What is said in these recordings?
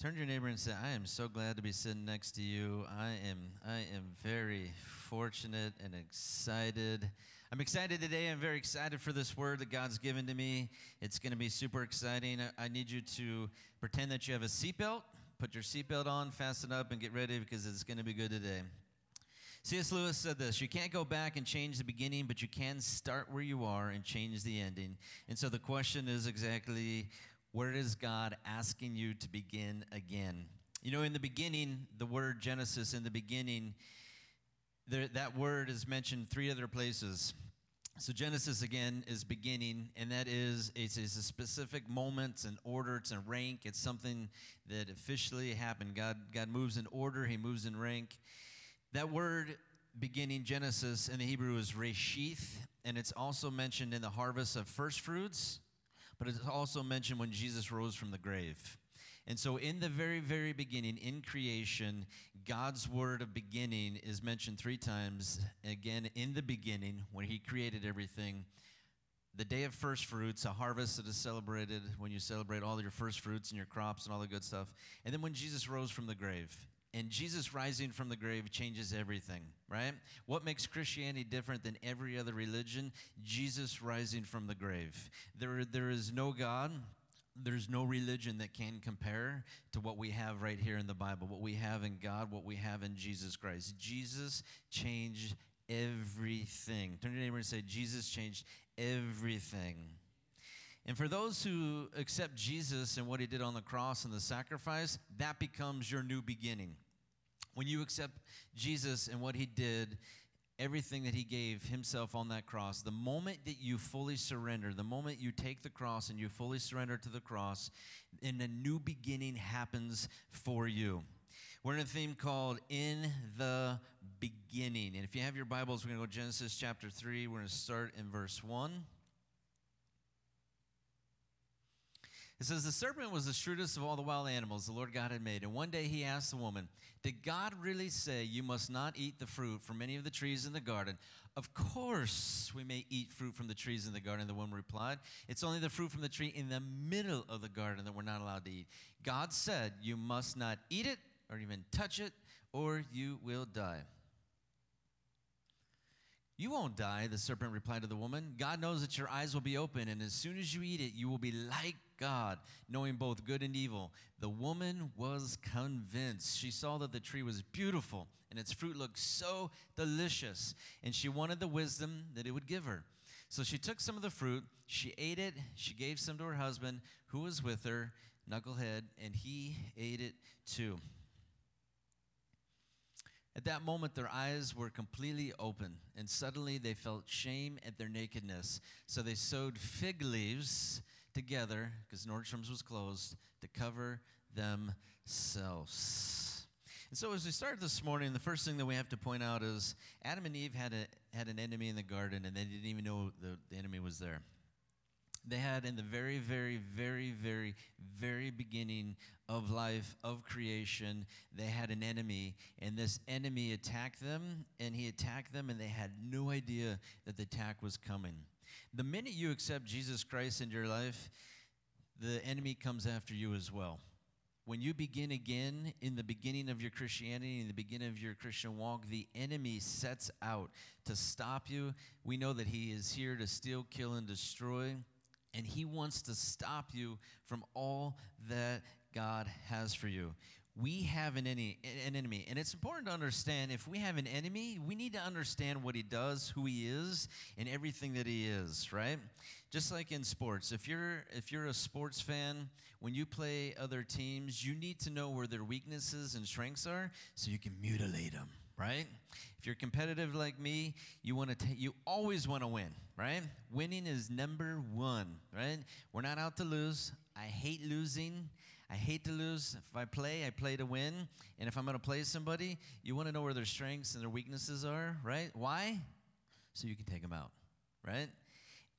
Turn to your neighbor and say, I am so glad to be sitting next to you. I am, I am very fortunate and excited. I'm excited today. I'm very excited for this word that God's given to me. It's going to be super exciting. I need you to pretend that you have a seatbelt. Put your seatbelt on, fasten up, and get ready because it's going to be good today. C.S. Lewis said this You can't go back and change the beginning, but you can start where you are and change the ending. And so the question is exactly where is God asking you to begin again? You know, in the beginning, the word Genesis, in the beginning, there, that word is mentioned three other places. So Genesis again is beginning, and that is it's, it's, a specific moment, it's an order, it's a rank, it's something that officially happened. God God moves in order, He moves in rank. That word beginning Genesis in the Hebrew is reshith, and it's also mentioned in the harvest of first fruits but it's also mentioned when Jesus rose from the grave. And so, in the very, very beginning, in creation, God's word of beginning is mentioned three times. Again, in the beginning, when He created everything, the day of first fruits, a harvest that is celebrated when you celebrate all your first fruits and your crops and all the good stuff. And then when Jesus rose from the grave. And Jesus rising from the grave changes everything, right? What makes Christianity different than every other religion? Jesus rising from the grave. There, there is no God, there's no religion that can compare to what we have right here in the Bible, what we have in God, what we have in Jesus Christ. Jesus changed everything. Turn to your neighbor and say, Jesus changed everything. And for those who accept Jesus and what he did on the cross and the sacrifice, that becomes your new beginning. When you accept Jesus and what he did, everything that he gave himself on that cross, the moment that you fully surrender, the moment you take the cross and you fully surrender to the cross, and a new beginning happens for you. We're in a theme called In the Beginning. And if you have your Bibles, we're going to go Genesis chapter 3. We're going to start in verse 1. It says, The serpent was the shrewdest of all the wild animals the Lord God had made. And one day he asked the woman, Did God really say you must not eat the fruit from any of the trees in the garden? Of course we may eat fruit from the trees in the garden, the woman replied. It's only the fruit from the tree in the middle of the garden that we're not allowed to eat. God said, You must not eat it or even touch it, or you will die. You won't die, the serpent replied to the woman. God knows that your eyes will be open, and as soon as you eat it, you will be like God, knowing both good and evil. The woman was convinced. She saw that the tree was beautiful, and its fruit looked so delicious, and she wanted the wisdom that it would give her. So she took some of the fruit, she ate it, she gave some to her husband, who was with her, knucklehead, and he ate it too. At that moment, their eyes were completely open, and suddenly they felt shame at their nakedness. So they sewed fig leaves together, because Nordstrom's was closed, to cover themselves. And so, as we start this morning, the first thing that we have to point out is Adam and Eve had, a, had an enemy in the garden, and they didn't even know the, the enemy was there they had in the very, very, very, very, very beginning of life, of creation, they had an enemy, and this enemy attacked them, and he attacked them, and they had no idea that the attack was coming. The minute you accept Jesus Christ into your life, the enemy comes after you as well. When you begin again in the beginning of your Christianity, in the beginning of your Christian walk, the enemy sets out to stop you. We know that he is here to steal, kill, and destroy. And he wants to stop you from all that God has for you. We have an enemy, an enemy, and it's important to understand if we have an enemy, we need to understand what he does, who he is, and everything that he is, right? Just like in sports. If you're if you're a sports fan, when you play other teams, you need to know where their weaknesses and strengths are so you can mutilate them right? If you're competitive like me, you want to you always want to win, right? Winning is number 1, right? We're not out to lose. I hate losing. I hate to lose. If I play, I play to win. And if I'm going to play somebody, you want to know where their strengths and their weaknesses are, right? Why? So you can take them out, right?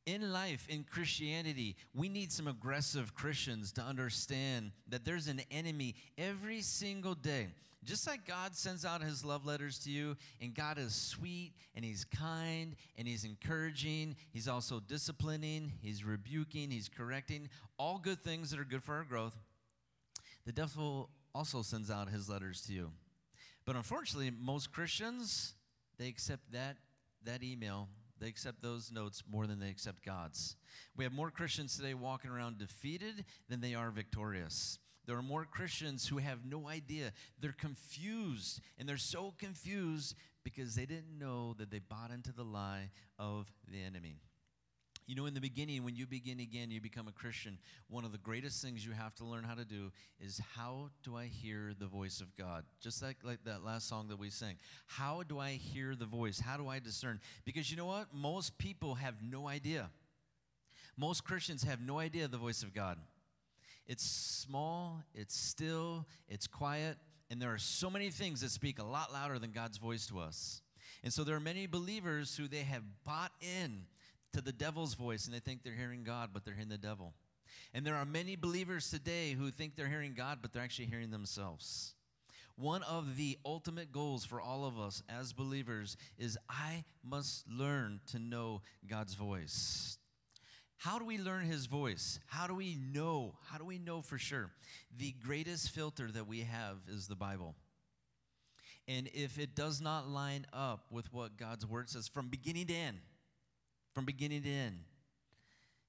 in life, in Christianity, we need some aggressive Christians to understand that there's an enemy every single day. Just like God sends out his love letters to you, and God is sweet and he's kind and he's encouraging, he's also disciplining, he's rebuking, he's correcting, all good things that are good for our growth. the devil also sends out his letters to you. But unfortunately, most Christians, they accept that, that email, they accept those notes more than they accept God's. We have more Christians today walking around defeated than they are victorious. There are more Christians who have no idea. They're confused, and they're so confused because they didn't know that they bought into the lie of the enemy. You know, in the beginning, when you begin again, you become a Christian, one of the greatest things you have to learn how to do is how do I hear the voice of God? Just like, like that last song that we sang. How do I hear the voice? How do I discern? Because you know what? Most people have no idea. Most Christians have no idea the voice of God. It's small, it's still, it's quiet, and there are so many things that speak a lot louder than God's voice to us. And so there are many believers who they have bought in to the devil's voice and they think they're hearing God, but they're hearing the devil. And there are many believers today who think they're hearing God, but they're actually hearing themselves. One of the ultimate goals for all of us as believers is I must learn to know God's voice. How do we learn his voice? How do we know? How do we know for sure? The greatest filter that we have is the Bible. And if it does not line up with what God's word says from beginning to end, from beginning to end.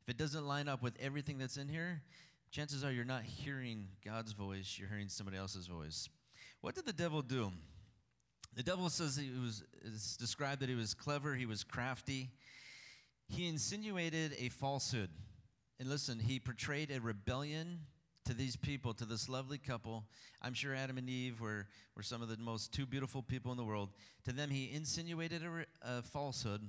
If it doesn't line up with everything that's in here, chances are you're not hearing God's voice, you're hearing somebody else's voice. What did the devil do? The devil says he was described that he was clever, he was crafty. He insinuated a falsehood. And listen, he portrayed a rebellion to these people, to this lovely couple. I'm sure Adam and Eve were, were some of the most two beautiful people in the world. To them, he insinuated a, a falsehood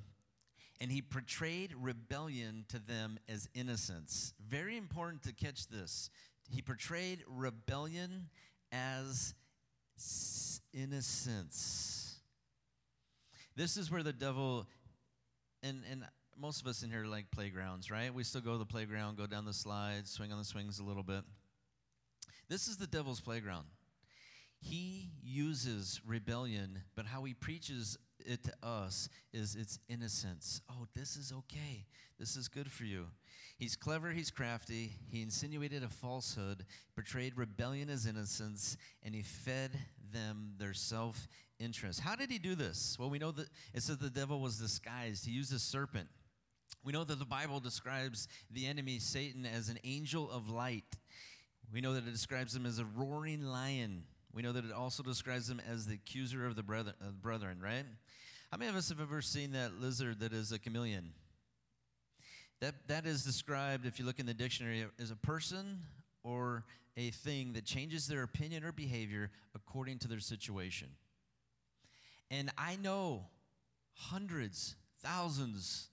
and he portrayed rebellion to them as innocence. Very important to catch this. He portrayed rebellion as innocence. This is where the devil, and, and most of us in here like playgrounds, right? We still go to the playground, go down the slides, swing on the swings a little bit. This is the devil's playground. He uses rebellion, but how he preaches it to us is its innocence. Oh, this is okay. This is good for you. He's clever, he's crafty. He insinuated a falsehood, portrayed rebellion as innocence, and he fed them their self interest. How did he do this? Well, we know that it says the devil was disguised. He used a serpent. We know that the Bible describes the enemy, Satan, as an angel of light. We know that it describes him as a roaring lion. We know that it also describes him as the accuser of the brethren, right? How many of us have ever seen that lizard that is a chameleon? That, that is described, if you look in the dictionary, as a person or a thing that changes their opinion or behavior according to their situation. And I know hundreds, thousands,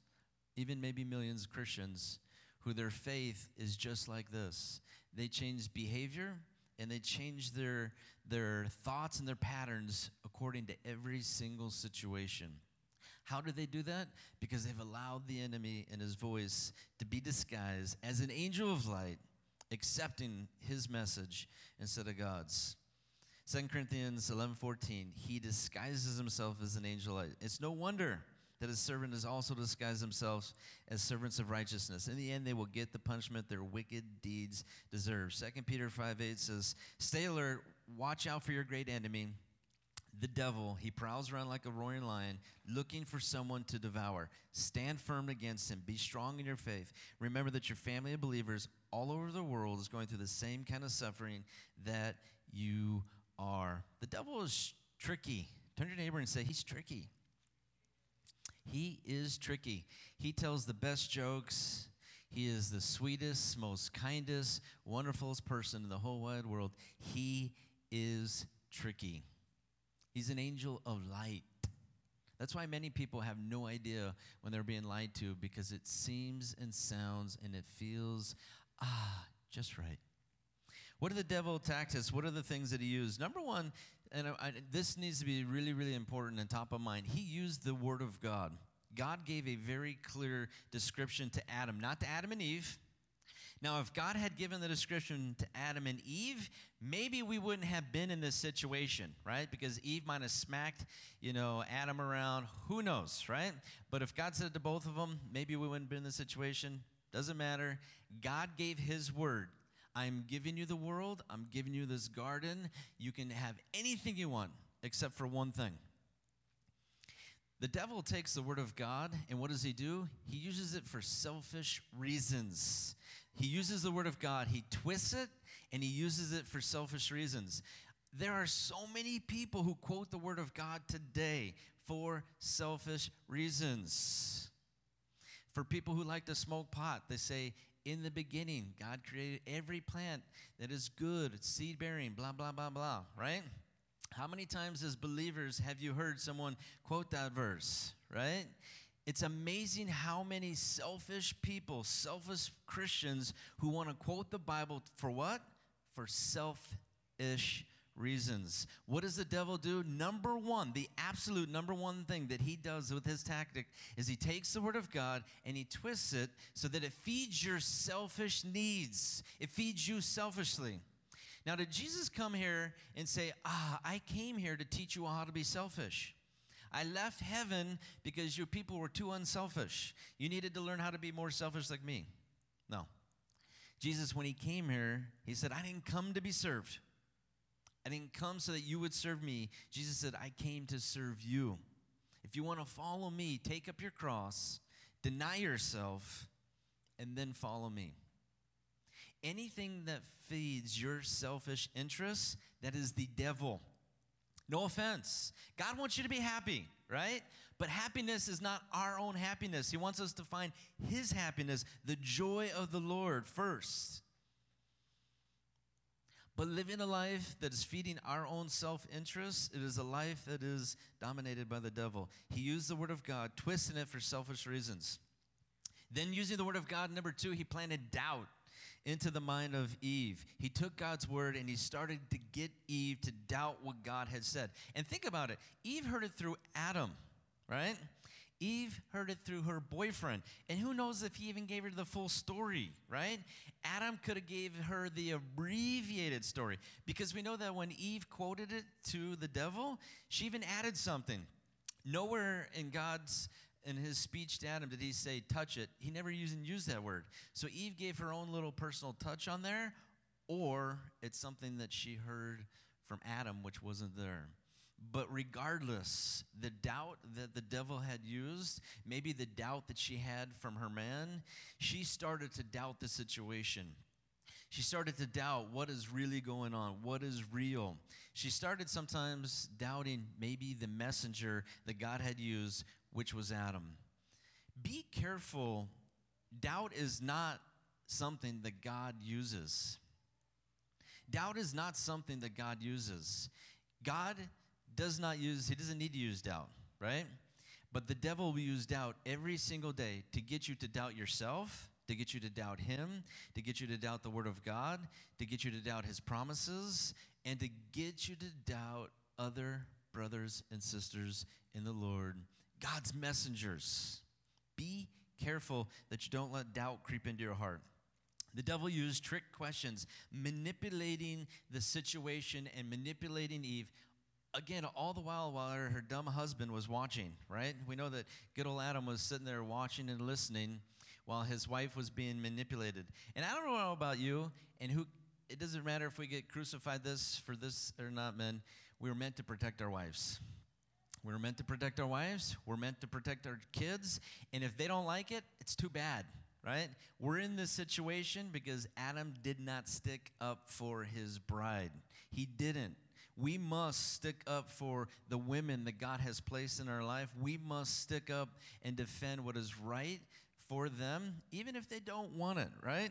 even maybe millions of Christians who their faith is just like this. They change behavior and they change their, their thoughts and their patterns according to every single situation. How do they do that? Because they've allowed the enemy and his voice to be disguised as an angel of light, accepting his message instead of God's. 2 Corinthians 11:14 he disguises himself as an angel. It's no wonder that his servant has also disguised themselves as servants of righteousness. In the end, they will get the punishment their wicked deeds deserve. 2 Peter 5 8 says, Stay alert, watch out for your great enemy, the devil. He prowls around like a roaring lion, looking for someone to devour. Stand firm against him. Be strong in your faith. Remember that your family of believers all over the world is going through the same kind of suffering that you are. The devil is tricky. Turn to your neighbor and say, He's tricky. He is tricky. He tells the best jokes. He is the sweetest, most kindest, wonderfulest person in the whole wide world. He is tricky. He's an angel of light. That's why many people have no idea when they're being lied to because it seems and sounds and it feels, ah, just right. What did the devil us? What are the things that he used? Number one, and I, this needs to be really, really important and top of mind. He used the Word of God. God gave a very clear description to Adam, not to Adam and Eve. Now, if God had given the description to Adam and Eve, maybe we wouldn't have been in this situation, right? Because Eve might have smacked, you know, Adam around. Who knows, right? But if God said to both of them, maybe we wouldn't have been in this situation. Doesn't matter. God gave His word I'm giving you the world, I'm giving you this garden. You can have anything you want except for one thing. The devil takes the word of God, and what does he do? He uses it for selfish reasons. He uses the word of God, he twists it, and he uses it for selfish reasons. There are so many people who quote the word of God today for selfish reasons. For people who like to smoke pot, they say, in the beginning, God created every plant that is good, seed bearing, blah, blah, blah, blah, right? How many times as believers have you heard someone quote that verse, right? It's amazing how many selfish people, selfish Christians who want to quote the Bible for what? For selfish reasons. What does the devil do? Number one, the absolute number one thing that he does with his tactic is he takes the word of God and he twists it so that it feeds your selfish needs. It feeds you selfishly. Now, did Jesus come here and say, Ah, I came here to teach you how to be selfish? I left heaven because your people were too unselfish. You needed to learn how to be more selfish like me. No. Jesus, when he came here, he said, I didn't come to be served. I didn't come so that you would serve me. Jesus said, I came to serve you. If you want to follow me, take up your cross, deny yourself, and then follow me. Anything that feeds your selfish interests, that is the devil. No offense. God wants you to be happy, right? But happiness is not our own happiness. He wants us to find His happiness, the joy of the Lord first. But living a life that is feeding our own self interest, it is a life that is dominated by the devil. He used the Word of God, twisting it for selfish reasons. Then, using the Word of God, number two, he planted doubt into the mind of Eve. He took God's word and he started to get Eve to doubt what God had said. And think about it Eve heard it through Adam, right? Eve heard it through her boyfriend. And who knows if he even gave her the full story, right? Adam could have gave her the abbreviated story because we know that when Eve quoted it to the devil, she even added something. Nowhere in God's in his speech to Adam did he say touch it. He never even used that word. So Eve gave her own little personal touch on there, or it's something that she heard from Adam, which wasn't there. But regardless, the doubt that the devil had used, maybe the doubt that she had from her man, she started to doubt the situation. She started to doubt what is really going on, what is real. She started sometimes doubting maybe the messenger that God had used which was Adam. Be careful. Doubt is not something that God uses. Doubt is not something that God uses. God does not use, he doesn't need to use doubt, right? But the devil will use doubt every single day to get you to doubt yourself, to get you to doubt him, to get you to doubt the word of God, to get you to doubt his promises, and to get you to doubt other brothers and sisters in the Lord God's messengers. Be careful that you don't let doubt creep into your heart. The devil used trick questions, manipulating the situation and manipulating Eve. Again, all the while while her, her dumb husband was watching, right? We know that good old Adam was sitting there watching and listening while his wife was being manipulated. And I don't know about you, and who it doesn't matter if we get crucified this for this or not, men. We were meant to protect our wives. We were meant to protect our wives, we're meant to protect our kids, and if they don't like it, it's too bad, right? We're in this situation because Adam did not stick up for his bride. He didn't. We must stick up for the women that God has placed in our life. We must stick up and defend what is right for them, even if they don't want it, right?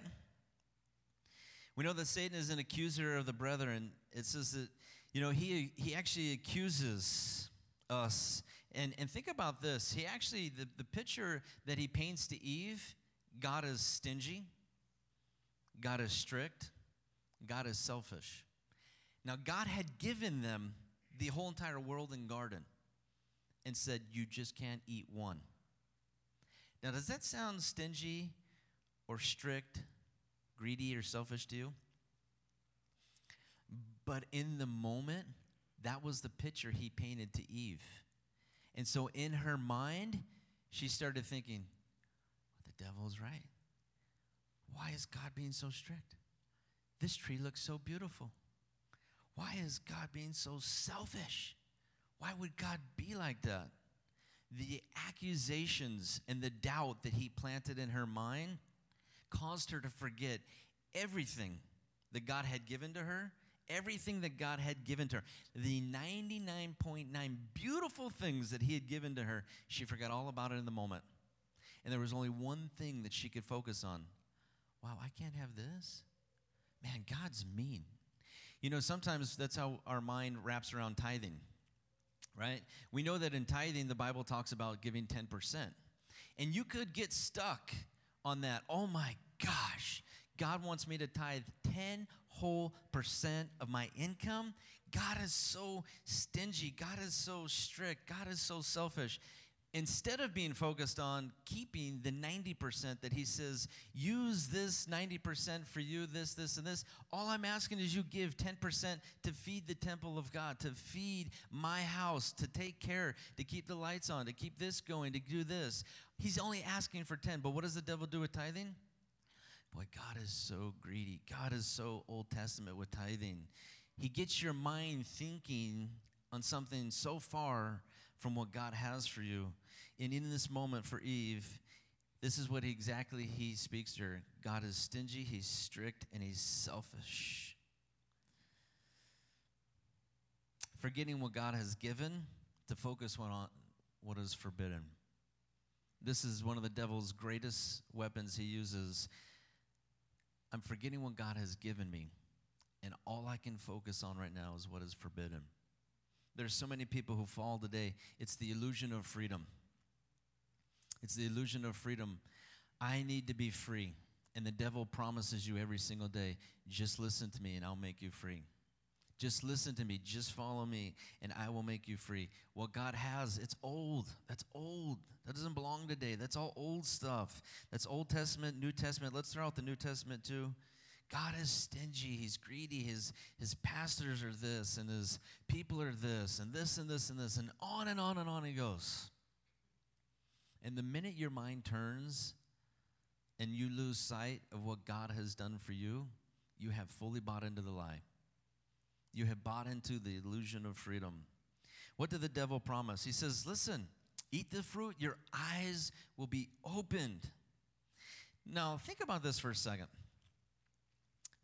We know that Satan is an accuser of the brethren. It says that, you know, he, he actually accuses us. And, and think about this. He actually, the, the picture that he paints to Eve, God is stingy, God is strict, God is selfish. Now, God had given them the whole entire world and garden and said, You just can't eat one. Now, does that sound stingy or strict, greedy or selfish to you? But in the moment, that was the picture he painted to Eve. And so in her mind, she started thinking, the devil's right. Why is God being so strict? This tree looks so beautiful. Why is God being so selfish? Why would God be like that? The accusations and the doubt that he planted in her mind caused her to forget everything that God had given to her, everything that God had given to her. The 99.9 beautiful things that he had given to her, she forgot all about it in the moment. And there was only one thing that she could focus on. Wow, I can't have this? Man, God's mean. You know, sometimes that's how our mind wraps around tithing, right? We know that in tithing, the Bible talks about giving 10%. And you could get stuck on that. Oh my gosh, God wants me to tithe 10 whole percent of my income. God is so stingy. God is so strict. God is so selfish instead of being focused on keeping the 90% that he says, use this 90% for you, this, this, and this, all I'm asking is you give 10% to feed the temple of God, to feed my house, to take care, to keep the lights on, to keep this going, to do this. He's only asking for 10. But what does the devil do with tithing? Boy, God is so greedy. God is so Old Testament with tithing. He gets your mind thinking on something so far from what God has for you. And in this moment for Eve, this is what exactly he speaks to her God is stingy, he's strict, and he's selfish. Forgetting what God has given to focus on what is forbidden. This is one of the devil's greatest weapons he uses. I'm forgetting what God has given me, and all I can focus on right now is what is forbidden. There's so many people who fall today. It's the illusion of freedom. It's the illusion of freedom. I need to be free. And the devil promises you every single day just listen to me and I'll make you free. Just listen to me, just follow me, and I will make you free. What God has, it's old. That's old. That doesn't belong today. That's all old stuff. That's Old Testament, New Testament. Let's throw out the New Testament too. God is stingy. He's greedy. His, his pastors are this, and his people are this, and this, and this, and this, and on and on and on he goes. And the minute your mind turns and you lose sight of what God has done for you, you have fully bought into the lie. You have bought into the illusion of freedom. What did the devil promise? He says, Listen, eat the fruit, your eyes will be opened. Now, think about this for a second.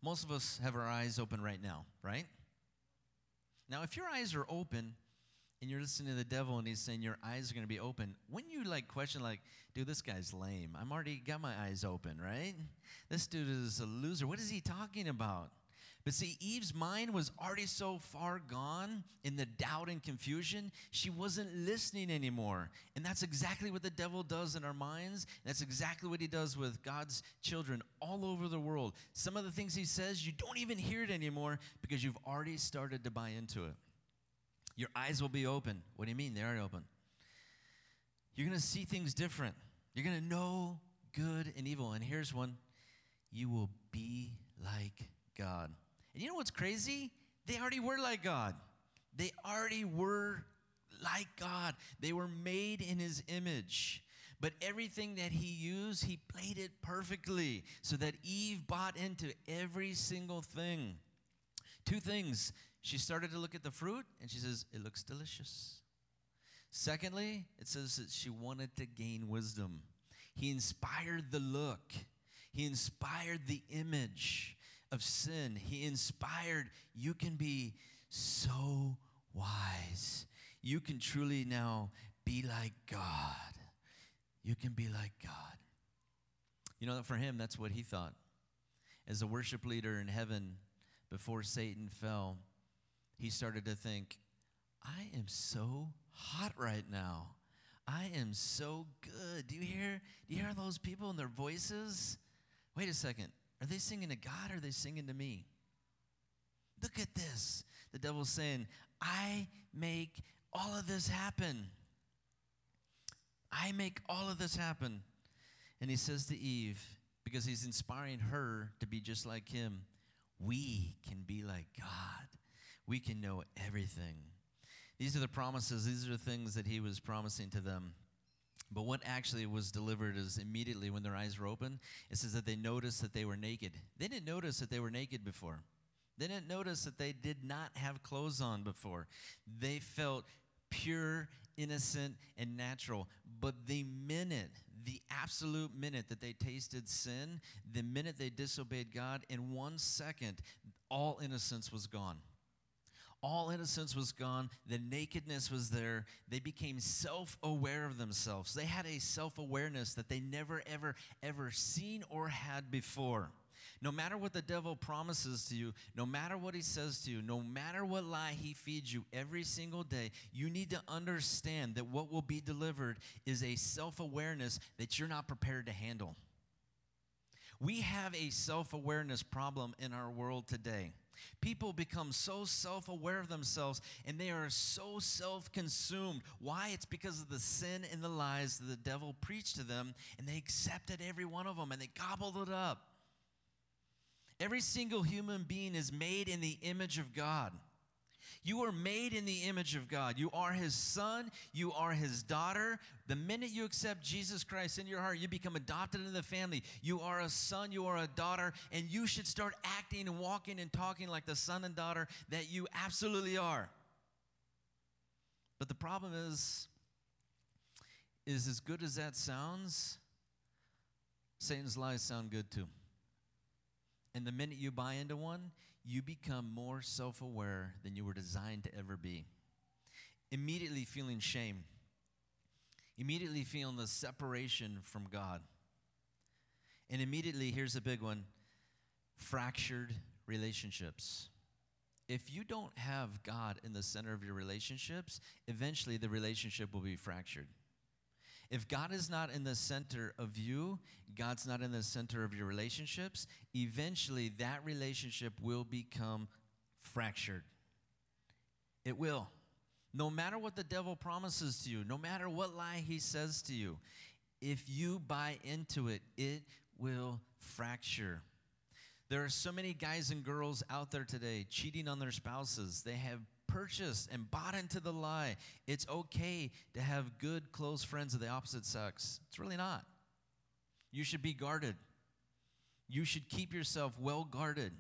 Most of us have our eyes open right now, right? Now, if your eyes are open and you're listening to the devil and he's saying your eyes are going to be open, when you like question, like, dude, this guy's lame. I'm already got my eyes open, right? This dude is a loser. What is he talking about? But see, Eve's mind was already so far gone in the doubt and confusion, she wasn't listening anymore. And that's exactly what the devil does in our minds. That's exactly what he does with God's children all over the world. Some of the things he says, you don't even hear it anymore because you've already started to buy into it. Your eyes will be open. What do you mean? They are open. You're going to see things different. You're going to know good and evil. And here's one you will be like God. And you know what's crazy? They already were like God. They already were like God. They were made in his image. But everything that he used, he played it perfectly so that Eve bought into every single thing. Two things. She started to look at the fruit and she says, It looks delicious. Secondly, it says that she wanted to gain wisdom. He inspired the look, he inspired the image of sin. He inspired, you can be so wise. You can truly now be like God. You can be like God. You know, for him, that's what he thought. As a worship leader in heaven, before Satan fell, he started to think, I am so hot right now. I am so good. Do you hear? Do you hear those people and their voices? Wait a second. Are they singing to God or are they singing to me? Look at this. The devil's saying, I make all of this happen. I make all of this happen. And he says to Eve, because he's inspiring her to be just like him, we can be like God. We can know everything. These are the promises, these are the things that he was promising to them. But what actually was delivered is immediately when their eyes were open, it says that they noticed that they were naked. They didn't notice that they were naked before. They didn't notice that they did not have clothes on before. They felt pure, innocent, and natural. But the minute, the absolute minute that they tasted sin, the minute they disobeyed God, in one second, all innocence was gone. All innocence was gone. The nakedness was there. They became self aware of themselves. They had a self awareness that they never, ever, ever seen or had before. No matter what the devil promises to you, no matter what he says to you, no matter what lie he feeds you every single day, you need to understand that what will be delivered is a self awareness that you're not prepared to handle. We have a self awareness problem in our world today. People become so self aware of themselves and they are so self consumed. Why? It's because of the sin and the lies that the devil preached to them and they accepted every one of them and they gobbled it up. Every single human being is made in the image of God. You are made in the image of God. You are his son. You are his daughter. The minute you accept Jesus Christ in your heart, you become adopted into the family. You are a son. You are a daughter. And you should start acting and walking and talking like the son and daughter that you absolutely are. But the problem is, is as good as that sounds, Satan's lies sound good too. And the minute you buy into one, you become more self aware than you were designed to ever be. Immediately feeling shame, immediately feeling the separation from God. And immediately, here's a big one fractured relationships. If you don't have God in the center of your relationships, eventually the relationship will be fractured. If God is not in the center of you, God's not in the center of your relationships, eventually that relationship will become fractured. It will. No matter what the devil promises to you, no matter what lie he says to you, if you buy into it, it will fracture. There are so many guys and girls out there today cheating on their spouses. They have purchased and bought into the lie. It's okay to have good, close friends of the opposite sex. It's really not. You should be guarded. You should keep yourself well guarded.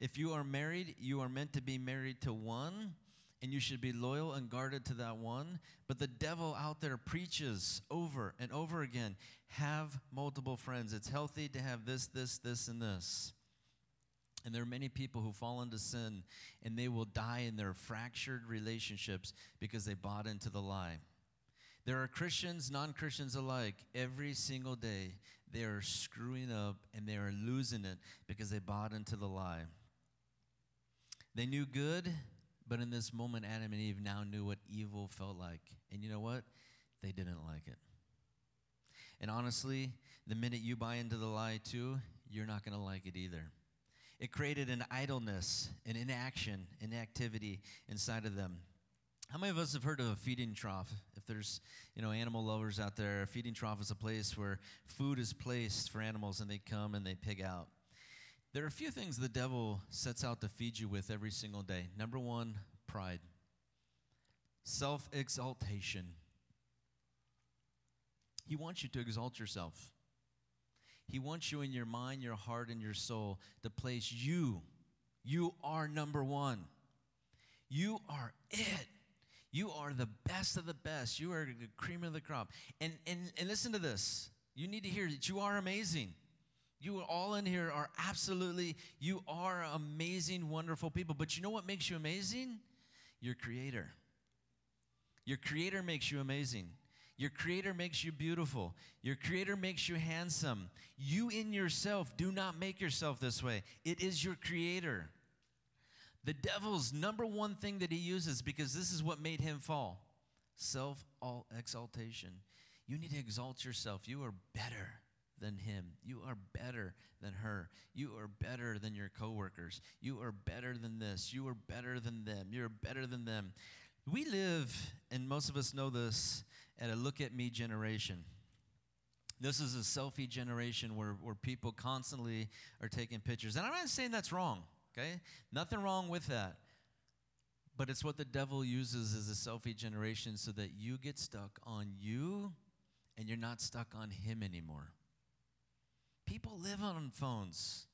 If you are married, you are meant to be married to one, and you should be loyal and guarded to that one. But the devil out there preaches over and over again have multiple friends. It's healthy to have this, this, this, and this. And there are many people who fall into sin and they will die in their fractured relationships because they bought into the lie. There are Christians, non Christians alike, every single day they are screwing up and they are losing it because they bought into the lie. They knew good, but in this moment, Adam and Eve now knew what evil felt like. And you know what? They didn't like it. And honestly, the minute you buy into the lie too, you're not going to like it either. It created an idleness, an inaction, inactivity inside of them. How many of us have heard of a feeding trough? If there's, you know, animal lovers out there, a feeding trough is a place where food is placed for animals and they come and they pig out. There are a few things the devil sets out to feed you with every single day. Number one, pride, self exaltation. He wants you to exalt yourself. He wants you in your mind, your heart, and your soul to place you. You are number one. You are it. You are the best of the best. You are the cream of the crop. And, and, and listen to this. You need to hear that you are amazing. You all in here are absolutely, you are amazing, wonderful people. But you know what makes you amazing? Your creator. Your creator makes you amazing. Your creator makes you beautiful. Your creator makes you handsome. You in yourself do not make yourself this way. It is your creator. The devil's number one thing that he uses, because this is what made him fall self exaltation. You need to exalt yourself. You are better than him. You are better than her. You are better than your coworkers. You are better than this. You are better than them. You're better than them. We live, and most of us know this, at a look at me generation. This is a selfie generation where, where people constantly are taking pictures. And I'm not saying that's wrong, okay? Nothing wrong with that. But it's what the devil uses as a selfie generation so that you get stuck on you and you're not stuck on Him anymore. People live on phones.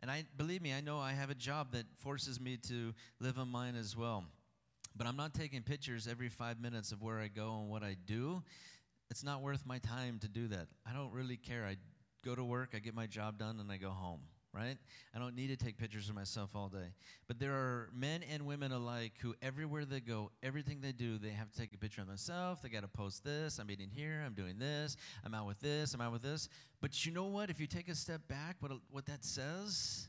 And I believe me, I know I have a job that forces me to live on mine as well. But I'm not taking pictures every five minutes of where I go and what I do. It's not worth my time to do that. I don't really care. I go to work, I get my job done, and I go home right? I don't need to take pictures of myself all day. But there are men and women alike who, everywhere they go, everything they do, they have to take a picture of themselves. They got to post this. I'm eating here. I'm doing this. I'm out with this. I'm out with this. But you know what? If you take a step back, what, what that says,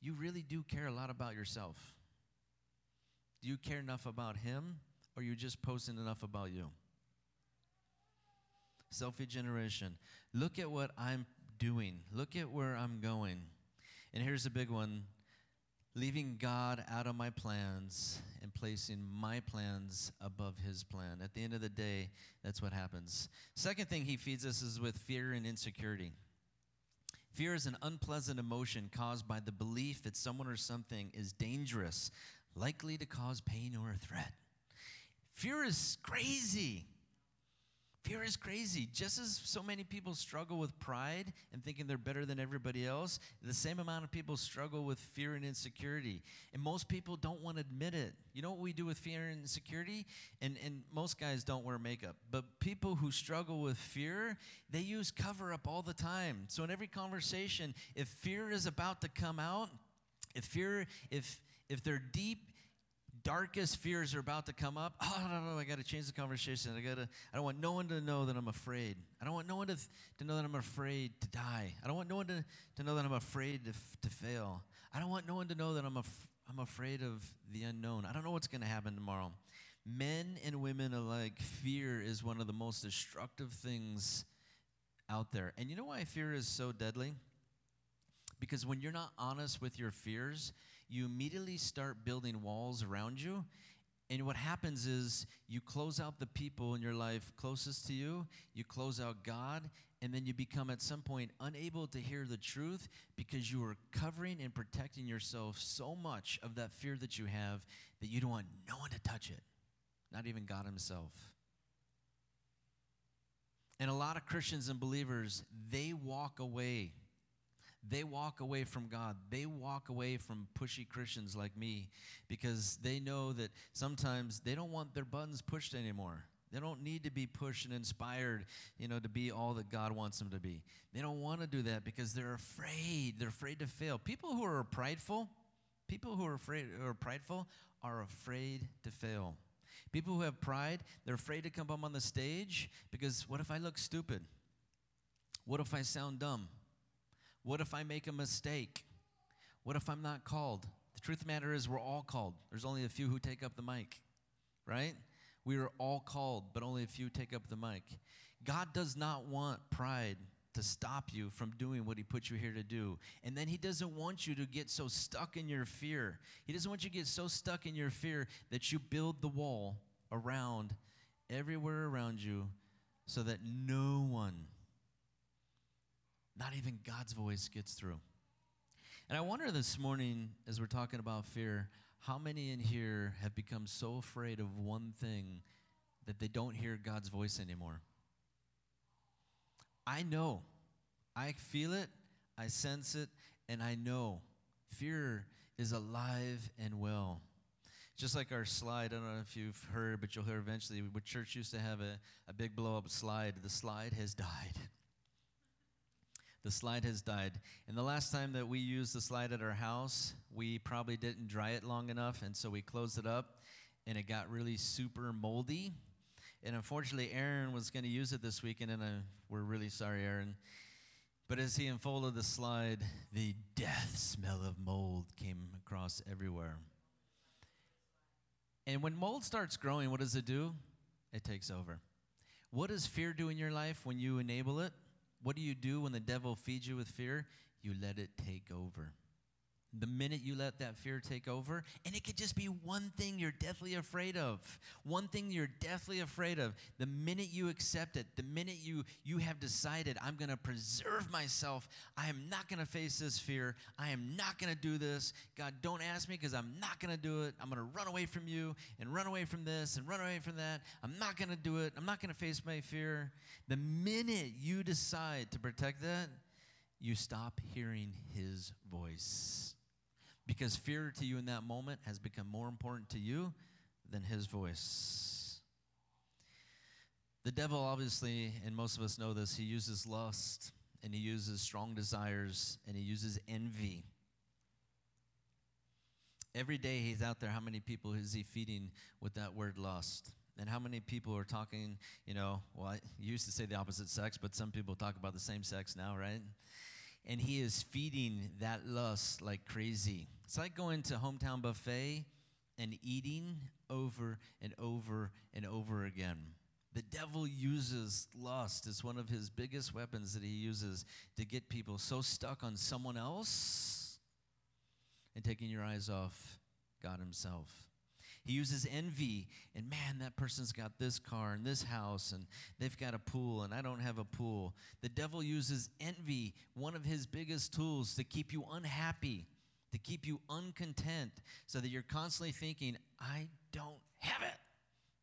you really do care a lot about yourself. Do you care enough about Him, or are you just posting enough about you? Selfie generation. Look at what I'm doing. Look at where I'm going. And here's a big one leaving God out of my plans and placing my plans above his plan. At the end of the day, that's what happens. Second thing he feeds us is with fear and insecurity. Fear is an unpleasant emotion caused by the belief that someone or something is dangerous, likely to cause pain or a threat. Fear is crazy. Fear is crazy. Just as so many people struggle with pride and thinking they're better than everybody else, the same amount of people struggle with fear and insecurity. And most people don't want to admit it. You know what we do with fear and insecurity? And, and most guys don't wear makeup. But people who struggle with fear, they use cover up all the time. So in every conversation, if fear is about to come out, if fear, if if they're deep darkest fears are about to come up, oh, no, no, I got to change the conversation. I got to, I don't want no one to know that I'm afraid. I don't want no one to, to know that I'm afraid to die. I don't want no one to, to know that I'm afraid to, to fail. I don't want no one to know that I'm, af- I'm afraid of the unknown. I don't know what's going to happen tomorrow. Men and women alike, fear is one of the most destructive things out there. And you know why fear is so deadly? Because when you're not honest with your fears, you immediately start building walls around you. And what happens is you close out the people in your life closest to you, you close out God, and then you become at some point unable to hear the truth because you are covering and protecting yourself so much of that fear that you have that you don't want no one to touch it, not even God Himself. And a lot of Christians and believers, they walk away they walk away from God. They walk away from pushy Christians like me because they know that sometimes they don't want their buttons pushed anymore. They don't need to be pushed and inspired, you know, to be all that God wants them to be. They don't want to do that because they're afraid. They're afraid to fail. People who are prideful, people who are afraid are prideful are afraid to fail. People who have pride, they're afraid to come up on the stage because what if I look stupid? What if I sound dumb? What if I make a mistake? What if I'm not called? The truth of the matter is, we're all called. There's only a few who take up the mic, right? We are all called, but only a few take up the mic. God does not want pride to stop you from doing what He put you here to do. And then He doesn't want you to get so stuck in your fear. He doesn't want you to get so stuck in your fear that you build the wall around everywhere around you so that no one not even God's voice gets through. And I wonder this morning, as we're talking about fear, how many in here have become so afraid of one thing that they don't hear God's voice anymore? I know. I feel it, I sense it, and I know fear is alive and well. Just like our slide, I don't know if you've heard, but you'll hear eventually, What church used to have a, a big blow up slide. The slide has died. The slide has died. And the last time that we used the slide at our house, we probably didn't dry it long enough, and so we closed it up, and it got really super moldy. And unfortunately, Aaron was going to use it this weekend, and uh, we're really sorry, Aaron. But as he unfolded the slide, the death smell of mold came across everywhere. And when mold starts growing, what does it do? It takes over. What does fear do in your life when you enable it? What do you do when the devil feeds you with fear? You let it take over. The minute you let that fear take over, and it could just be one thing you're deathly afraid of. One thing you're deathly afraid of. The minute you accept it, the minute you you have decided I'm going to preserve myself, I am not going to face this fear. I am not going to do this. God, don't ask me because I'm not going to do it. I'm going to run away from you and run away from this and run away from that. I'm not going to do it. I'm not going to face my fear. The minute you decide to protect that, you stop hearing his voice because fear to you in that moment has become more important to you than his voice. The devil, obviously, and most of us know this, he uses lust and he uses strong desires and he uses envy. Every day he's out there, how many people is he feeding with that word lust? And how many people are talking, you know, well, I used to say the opposite sex, but some people talk about the same sex now, right? And he is feeding that lust like crazy. It's like going to hometown buffet and eating over and over and over again. The devil uses lust as one of his biggest weapons that he uses to get people so stuck on someone else and taking your eyes off God himself. He uses envy, and man, that person's got this car and this house, and they've got a pool, and I don't have a pool. The devil uses envy, one of his biggest tools, to keep you unhappy to keep you uncontent so that you're constantly thinking, I don't have it,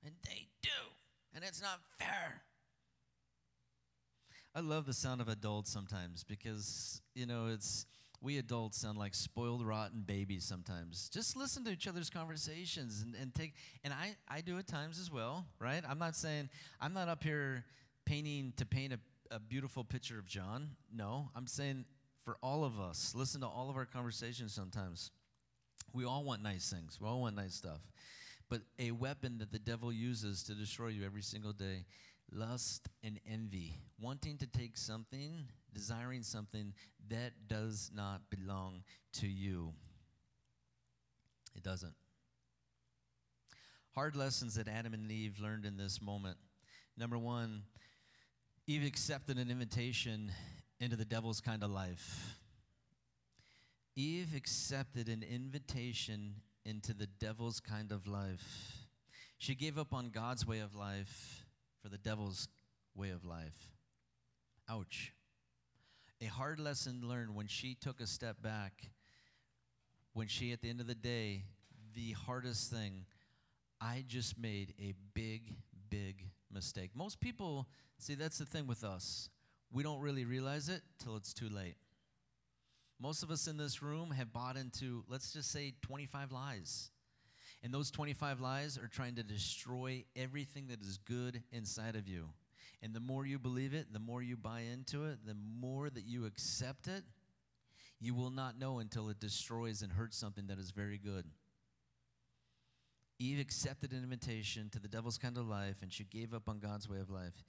and they do, and it's not fair. I love the sound of adults sometimes because, you know, it's we adults sound like spoiled rotten babies sometimes just listen to each other's conversations and, and take and I, I do at times as well right i'm not saying i'm not up here painting to paint a, a beautiful picture of john no i'm saying for all of us. Listen to all of our conversations sometimes. We all want nice things, we all want nice stuff. But a weapon that the devil uses to destroy you every single day lust and envy, wanting to take something, desiring something that does not belong to you. It doesn't. Hard lessons that Adam and Eve learned in this moment. Number one, Eve accepted an invitation into the devil's kind of life. Eve accepted an invitation into the devil's kind of life. She gave up on God's way of life for the devil's way of life. Ouch. A hard lesson learned when she took a step back, when she, at the end of the day, the hardest thing, I just made a big, big mistake. Most people, see, that's the thing with us we don't really realize it till it's too late. Most of us in this room have bought into, let's just say, 25 lies. And those 25 lies are trying to destroy everything that is good inside of you. And the more you believe it, the more you buy into it, the more that you accept it, you will not know until it destroys and hurts something that is very good. Eve accepted an invitation to the devil's kind of life, and she gave up on God's way of life.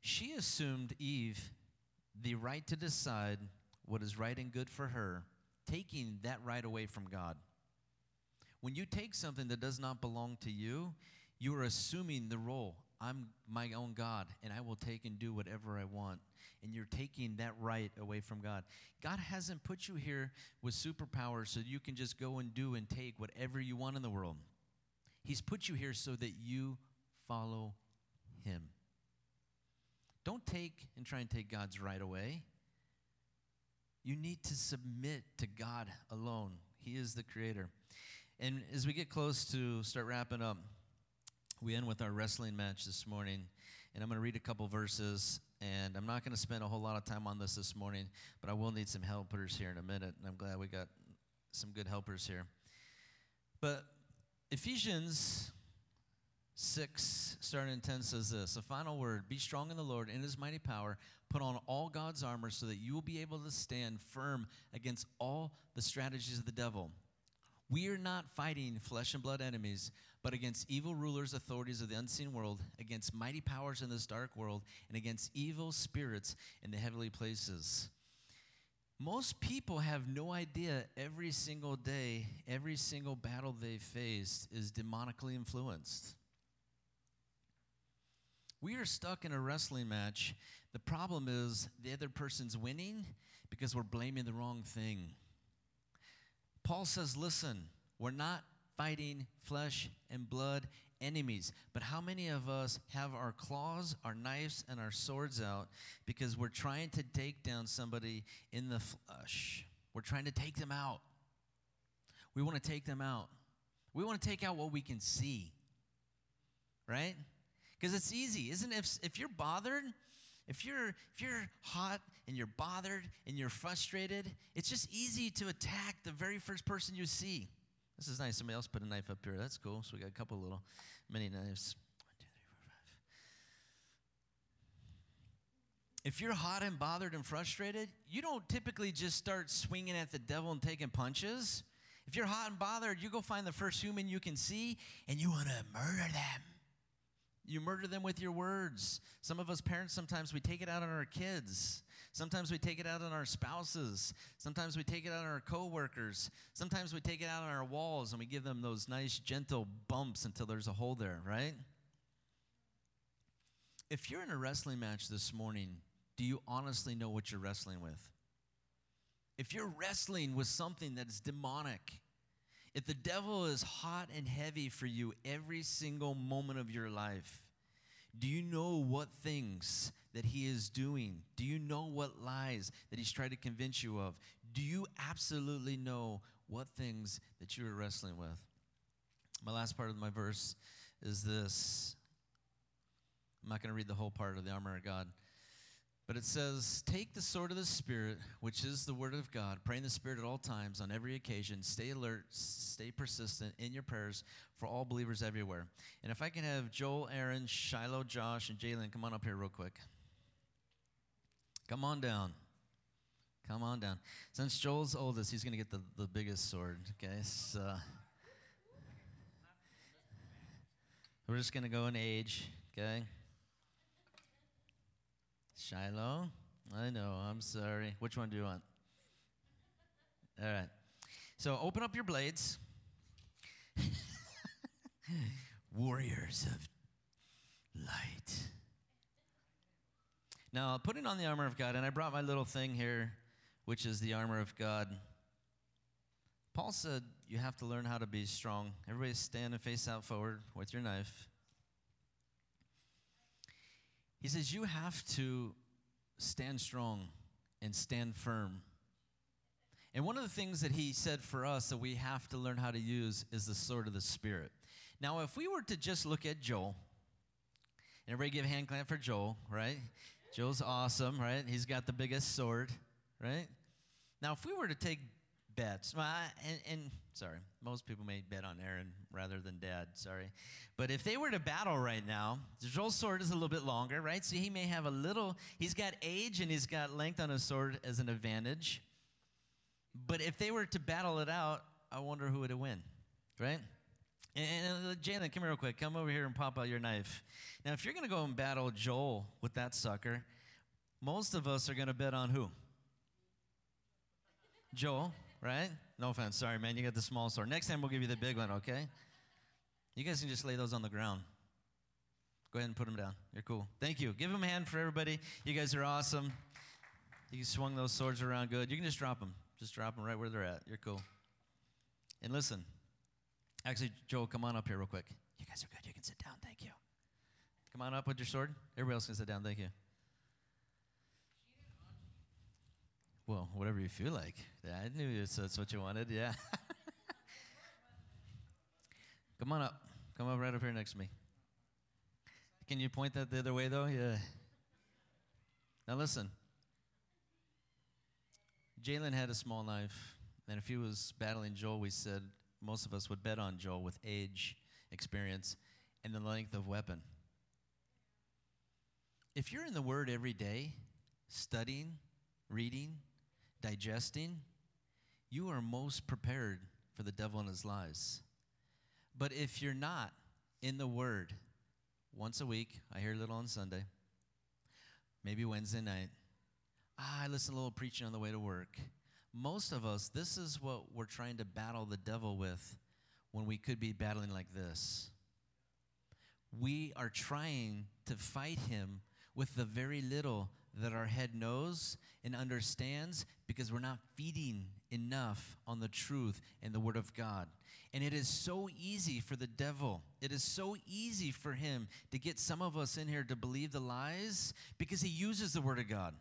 She assumed Eve the right to decide what is right and good for her, taking that right away from God. When you take something that does not belong to you, you are assuming the role. I'm my own God, and I will take and do whatever I want. And you're taking that right away from God. God hasn't put you here with superpowers so you can just go and do and take whatever you want in the world. He's put you here so that you follow Him. Don't take and try and take God's right away. You need to submit to God alone. He is the creator. And as we get close to start wrapping up, we end with our wrestling match this morning. And I'm going to read a couple verses. And I'm not going to spend a whole lot of time on this this morning, but I will need some helpers here in a minute. And I'm glad we got some good helpers here. But Ephesians 6, starting in 10, says this A final word Be strong in the Lord in his mighty power. Put on all God's armor so that you will be able to stand firm against all the strategies of the devil. We are not fighting flesh and blood enemies, but against evil rulers, authorities of the unseen world, against mighty powers in this dark world, and against evil spirits in the heavenly places. Most people have no idea every single day, every single battle they faced is demonically influenced. We are stuck in a wrestling match. The problem is the other person's winning because we're blaming the wrong thing. Paul says, listen, we're not fighting flesh and blood enemies. But how many of us have our claws, our knives, and our swords out because we're trying to take down somebody in the flesh? We're trying to take them out. We want to take them out. We want to take out what we can see, right? Because it's easy, isn't it? If, if you're bothered, if you're if you're hot and you're bothered and you're frustrated, it's just easy to attack the very first person you see. This is nice. Somebody else put a knife up here. That's cool. So we got a couple little mini knives. One, two, three, four, five. If you're hot and bothered and frustrated, you don't typically just start swinging at the devil and taking punches. If you're hot and bothered, you go find the first human you can see and you want to murder them. You murder them with your words. Some of us parents, sometimes we take it out on our kids. Sometimes we take it out on our spouses. Sometimes we take it out on our coworkers. Sometimes we take it out on our walls and we give them those nice, gentle bumps until there's a hole there, right? If you're in a wrestling match this morning, do you honestly know what you're wrestling with? If you're wrestling with something that's demonic, if the devil is hot and heavy for you every single moment of your life, do you know what things that he is doing? Do you know what lies that he's trying to convince you of? Do you absolutely know what things that you are wrestling with? My last part of my verse is this. I'm not going to read the whole part of the armor of God. But it says, Take the sword of the Spirit, which is the word of God. Pray in the Spirit at all times, on every occasion. Stay alert, stay persistent in your prayers for all believers everywhere. And if I can have Joel, Aaron, Shiloh, Josh, and Jalen come on up here real quick. Come on down. Come on down. Since Joel's oldest, he's going to get the, the biggest sword, okay? So we're just going to go in age, okay? Shiloh? I know, I'm sorry. Which one do you want? All right. So open up your blades. Warriors of light. Now, putting on the armor of God, and I brought my little thing here, which is the armor of God. Paul said you have to learn how to be strong. Everybody stand and face out forward with your knife. He says, You have to stand strong and stand firm. And one of the things that he said for us that we have to learn how to use is the sword of the Spirit. Now, if we were to just look at Joel, and everybody give a hand clap for Joel, right? Joel's awesome, right? He's got the biggest sword, right? Now, if we were to take bets. Well, I, and, and, sorry, most people may bet on Aaron rather than Dad. Sorry, but if they were to battle right now, Joel's sword is a little bit longer, right? So he may have a little. He's got age and he's got length on his sword as an advantage. But if they were to battle it out, I wonder who would win, right? And, and uh, Jalen, come here real quick. Come over here and pop out your knife. Now, if you're going to go and battle Joel with that sucker, most of us are going to bet on who? Joel right? No offense. Sorry, man. You got the small sword. Next time we'll give you the big one, okay? You guys can just lay those on the ground. Go ahead and put them down. You're cool. Thank you. Give them a hand for everybody. You guys are awesome. You swung those swords around good. You can just drop them. Just drop them right where they're at. You're cool. And listen, actually, Joel, come on up here real quick. You guys are good. You can sit down. Thank you. Come on up with your sword. Everybody else can sit down. Thank you. Well, whatever you feel like. I knew that's what you wanted. Yeah. Come on up. Come up right up here next to me. Can you point that the other way, though? Yeah. Now, listen. Jalen had a small knife, and if he was battling Joel, we said most of us would bet on Joel with age, experience, and the length of weapon. If you're in the Word every day, studying, reading, digesting, you are most prepared for the devil and his lies. But if you're not in the Word, once a week, I hear a little on Sunday, maybe Wednesday night, I listen to a little preaching on the way to work. Most of us, this is what we're trying to battle the devil with when we could be battling like this. We are trying to fight him with the very little that our head knows and understands because we're not feeding enough on the truth and the Word of God. And it is so easy for the devil, it is so easy for him to get some of us in here to believe the lies because he uses the Word of God.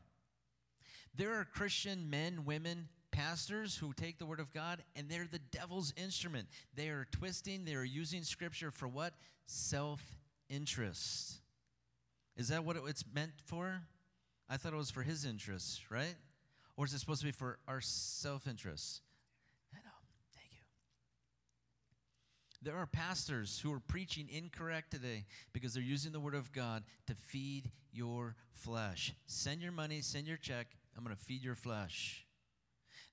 There are Christian men, women, pastors who take the Word of God and they're the devil's instrument. They are twisting, they are using Scripture for what? Self interest. Is that what it's meant for? I thought it was for his interests, right? Or is it supposed to be for our self interest? I know. Thank you. There are pastors who are preaching incorrect today because they're using the word of God to feed your flesh. Send your money, send your check. I'm going to feed your flesh.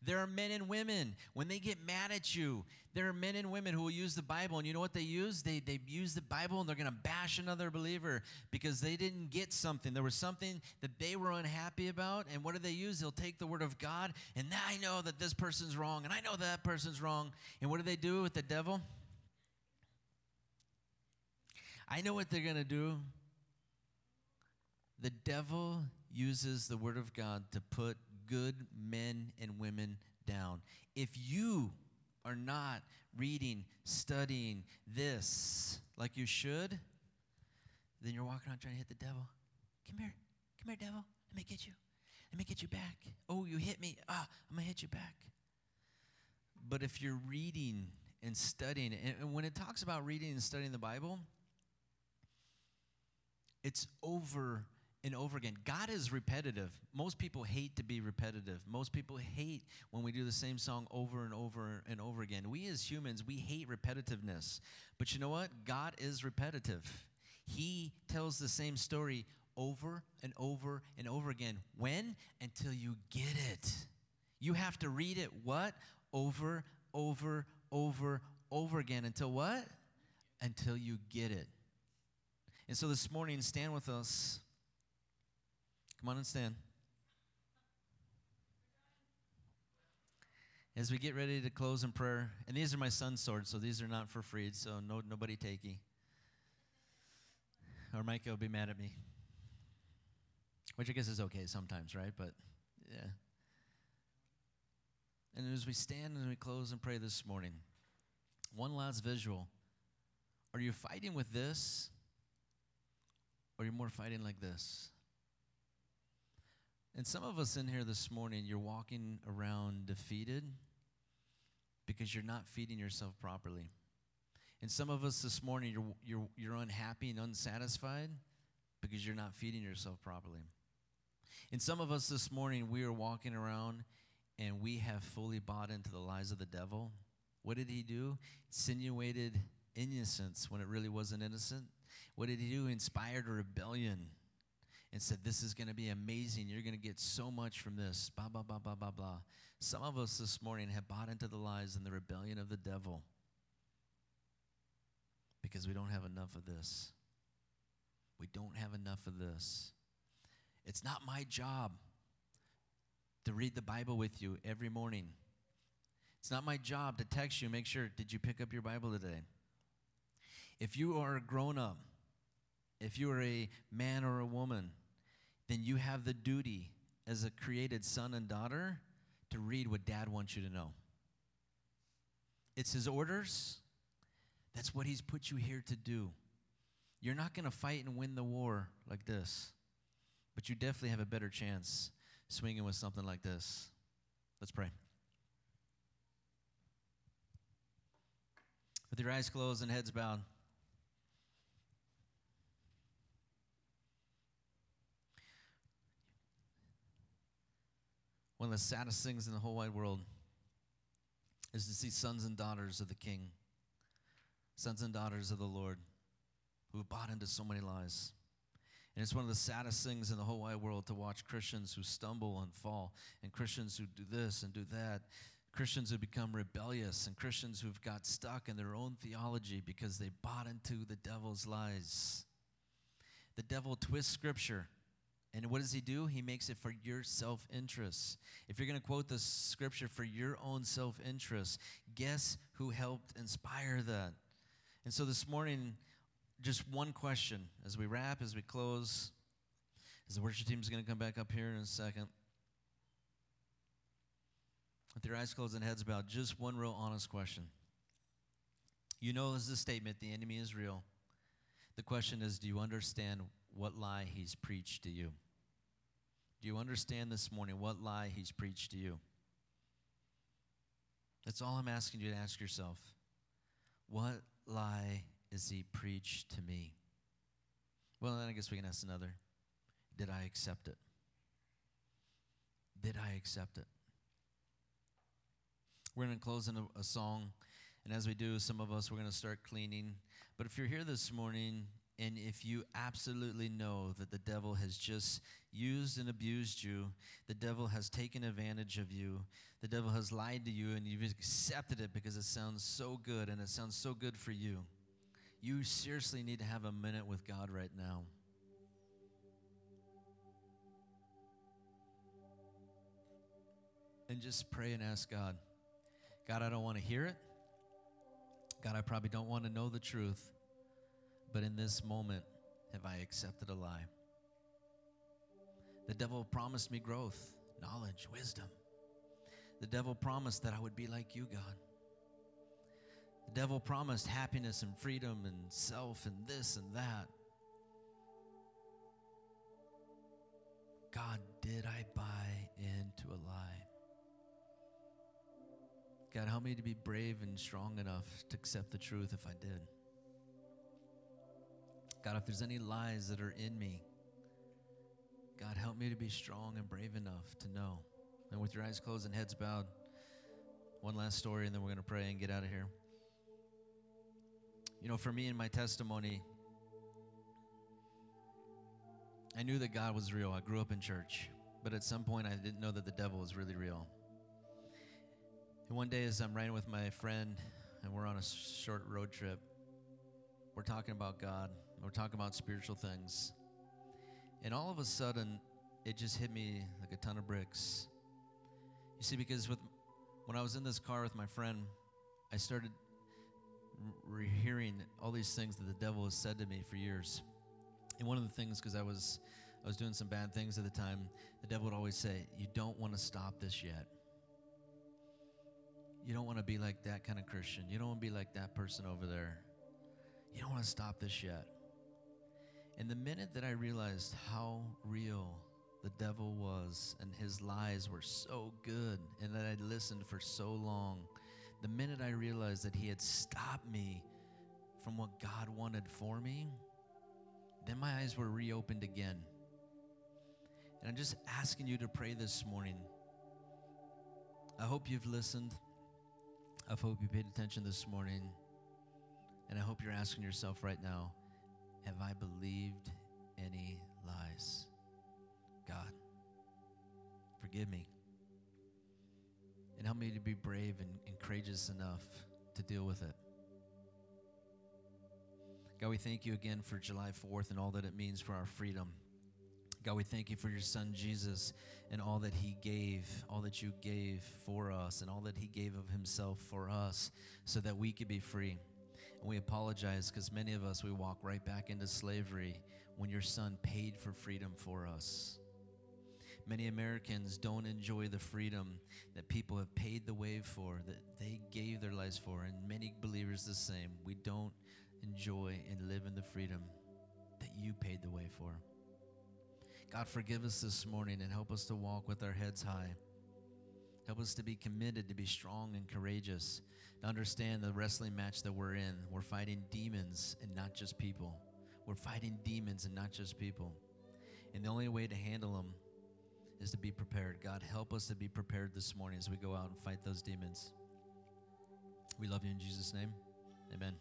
There are men and women, when they get mad at you, there are men and women who will use the Bible, and you know what they use? They, they use the Bible and they're going to bash another believer because they didn't get something. There was something that they were unhappy about, and what do they use? They'll take the Word of God, and now I know that this person's wrong, and I know that person's wrong. And what do they do with the devil? I know what they're going to do. The devil uses the Word of God to put good men and women down. If you are not reading, studying this like you should, then you're walking around trying to hit the devil. Come here. Come here, devil. Let me get you. Let me get you back. Oh, you hit me. Ah, I'm going to hit you back. But if you're reading and studying, and when it talks about reading and studying the Bible, it's over and over again. God is repetitive. Most people hate to be repetitive. Most people hate when we do the same song over and over and over again. We as humans, we hate repetitiveness. But you know what? God is repetitive. He tells the same story over and over and over again. When? Until you get it. You have to read it what? Over, over, over, over again. Until what? Until you get it. And so this morning, stand with us. Come on and stand. As we get ready to close in prayer, and these are my son's swords, so these are not for free, so no, nobody takey. Or Micah will be mad at me. Which I guess is okay sometimes, right? But yeah. And as we stand and we close and pray this morning, one last visual. Are you fighting with this? Or are you more fighting like this? And some of us in here this morning, you're walking around defeated because you're not feeding yourself properly. And some of us this morning, you're, you're, you're unhappy and unsatisfied because you're not feeding yourself properly. And some of us this morning, we are walking around and we have fully bought into the lies of the devil. What did he do? Insinuated innocence when it really wasn't innocent. What did he do? Inspired rebellion and said, This is going to be amazing. You're going to get so much from this. Blah, blah, blah, blah, blah, blah. Some of us this morning have bought into the lies and the rebellion of the devil because we don't have enough of this. We don't have enough of this. It's not my job to read the Bible with you every morning. It's not my job to text you, make sure, did you pick up your Bible today? If you are a grown up, if you are a man or a woman then you have the duty as a created son and daughter to read what dad wants you to know. It's his orders. That's what he's put you here to do. You're not going to fight and win the war like this, but you definitely have a better chance swinging with something like this. Let's pray. With your eyes closed and heads bowed. One of the saddest things in the whole wide world is to see sons and daughters of the King, sons and daughters of the Lord, who have bought into so many lies. And it's one of the saddest things in the whole wide world to watch Christians who stumble and fall, and Christians who do this and do that, Christians who become rebellious, and Christians who've got stuck in their own theology because they bought into the devil's lies. The devil twists scripture and what does he do? He makes it for your self interest. If you're going to quote the scripture for your own self interest, guess who helped inspire that? And so this morning, just one question as we wrap, as we close, As the worship team is going to come back up here in a second. With your eyes closed and heads bowed, just one real honest question. You know, this is a statement, the enemy is real. The question is, do you understand what lie he's preached to you? Do you understand this morning what lie he's preached to you? That's all I'm asking you to ask yourself. What lie is he preached to me? Well, then I guess we can ask another. Did I accept it? Did I accept it? We're going to close in a, a song. And as we do, some of us, we're going to start cleaning. But if you're here this morning and if you absolutely know that the devil has just used and abused you, the devil has taken advantage of you, the devil has lied to you, and you've accepted it because it sounds so good and it sounds so good for you, you seriously need to have a minute with God right now. And just pray and ask God, God, I don't want to hear it. God, I probably don't want to know the truth, but in this moment, have I accepted a lie? The devil promised me growth, knowledge, wisdom. The devil promised that I would be like you, God. The devil promised happiness and freedom and self and this and that. God, did I buy into a lie? God, help me to be brave and strong enough to accept the truth if I did. God, if there's any lies that are in me, God, help me to be strong and brave enough to know. And with your eyes closed and heads bowed, one last story, and then we're going to pray and get out of here. You know, for me and my testimony, I knew that God was real. I grew up in church, but at some point I didn't know that the devil was really real. And one day, as I'm riding with my friend and we're on a short road trip, we're talking about God, we're talking about spiritual things. And all of a sudden, it just hit me like a ton of bricks. You see, because with, when I was in this car with my friend, I started re- hearing all these things that the devil has said to me for years. And one of the things, because I was, I was doing some bad things at the time, the devil would always say, You don't want to stop this yet. You don't want to be like that kind of Christian. You don't want to be like that person over there. You don't want to stop this yet. And the minute that I realized how real the devil was and his lies were so good and that I'd listened for so long, the minute I realized that he had stopped me from what God wanted for me, then my eyes were reopened again. And I'm just asking you to pray this morning. I hope you've listened. I hope you paid attention this morning. And I hope you're asking yourself right now have I believed any lies? God, forgive me. And help me to be brave and, and courageous enough to deal with it. God, we thank you again for July 4th and all that it means for our freedom. God, we thank you for your son Jesus and all that he gave, all that you gave for us, and all that he gave of himself for us so that we could be free. And we apologize because many of us, we walk right back into slavery when your son paid for freedom for us. Many Americans don't enjoy the freedom that people have paid the way for, that they gave their lives for, and many believers the same. We don't enjoy and live in the freedom that you paid the way for. God, forgive us this morning and help us to walk with our heads high. Help us to be committed, to be strong and courageous, to understand the wrestling match that we're in. We're fighting demons and not just people. We're fighting demons and not just people. And the only way to handle them is to be prepared. God, help us to be prepared this morning as we go out and fight those demons. We love you in Jesus' name. Amen.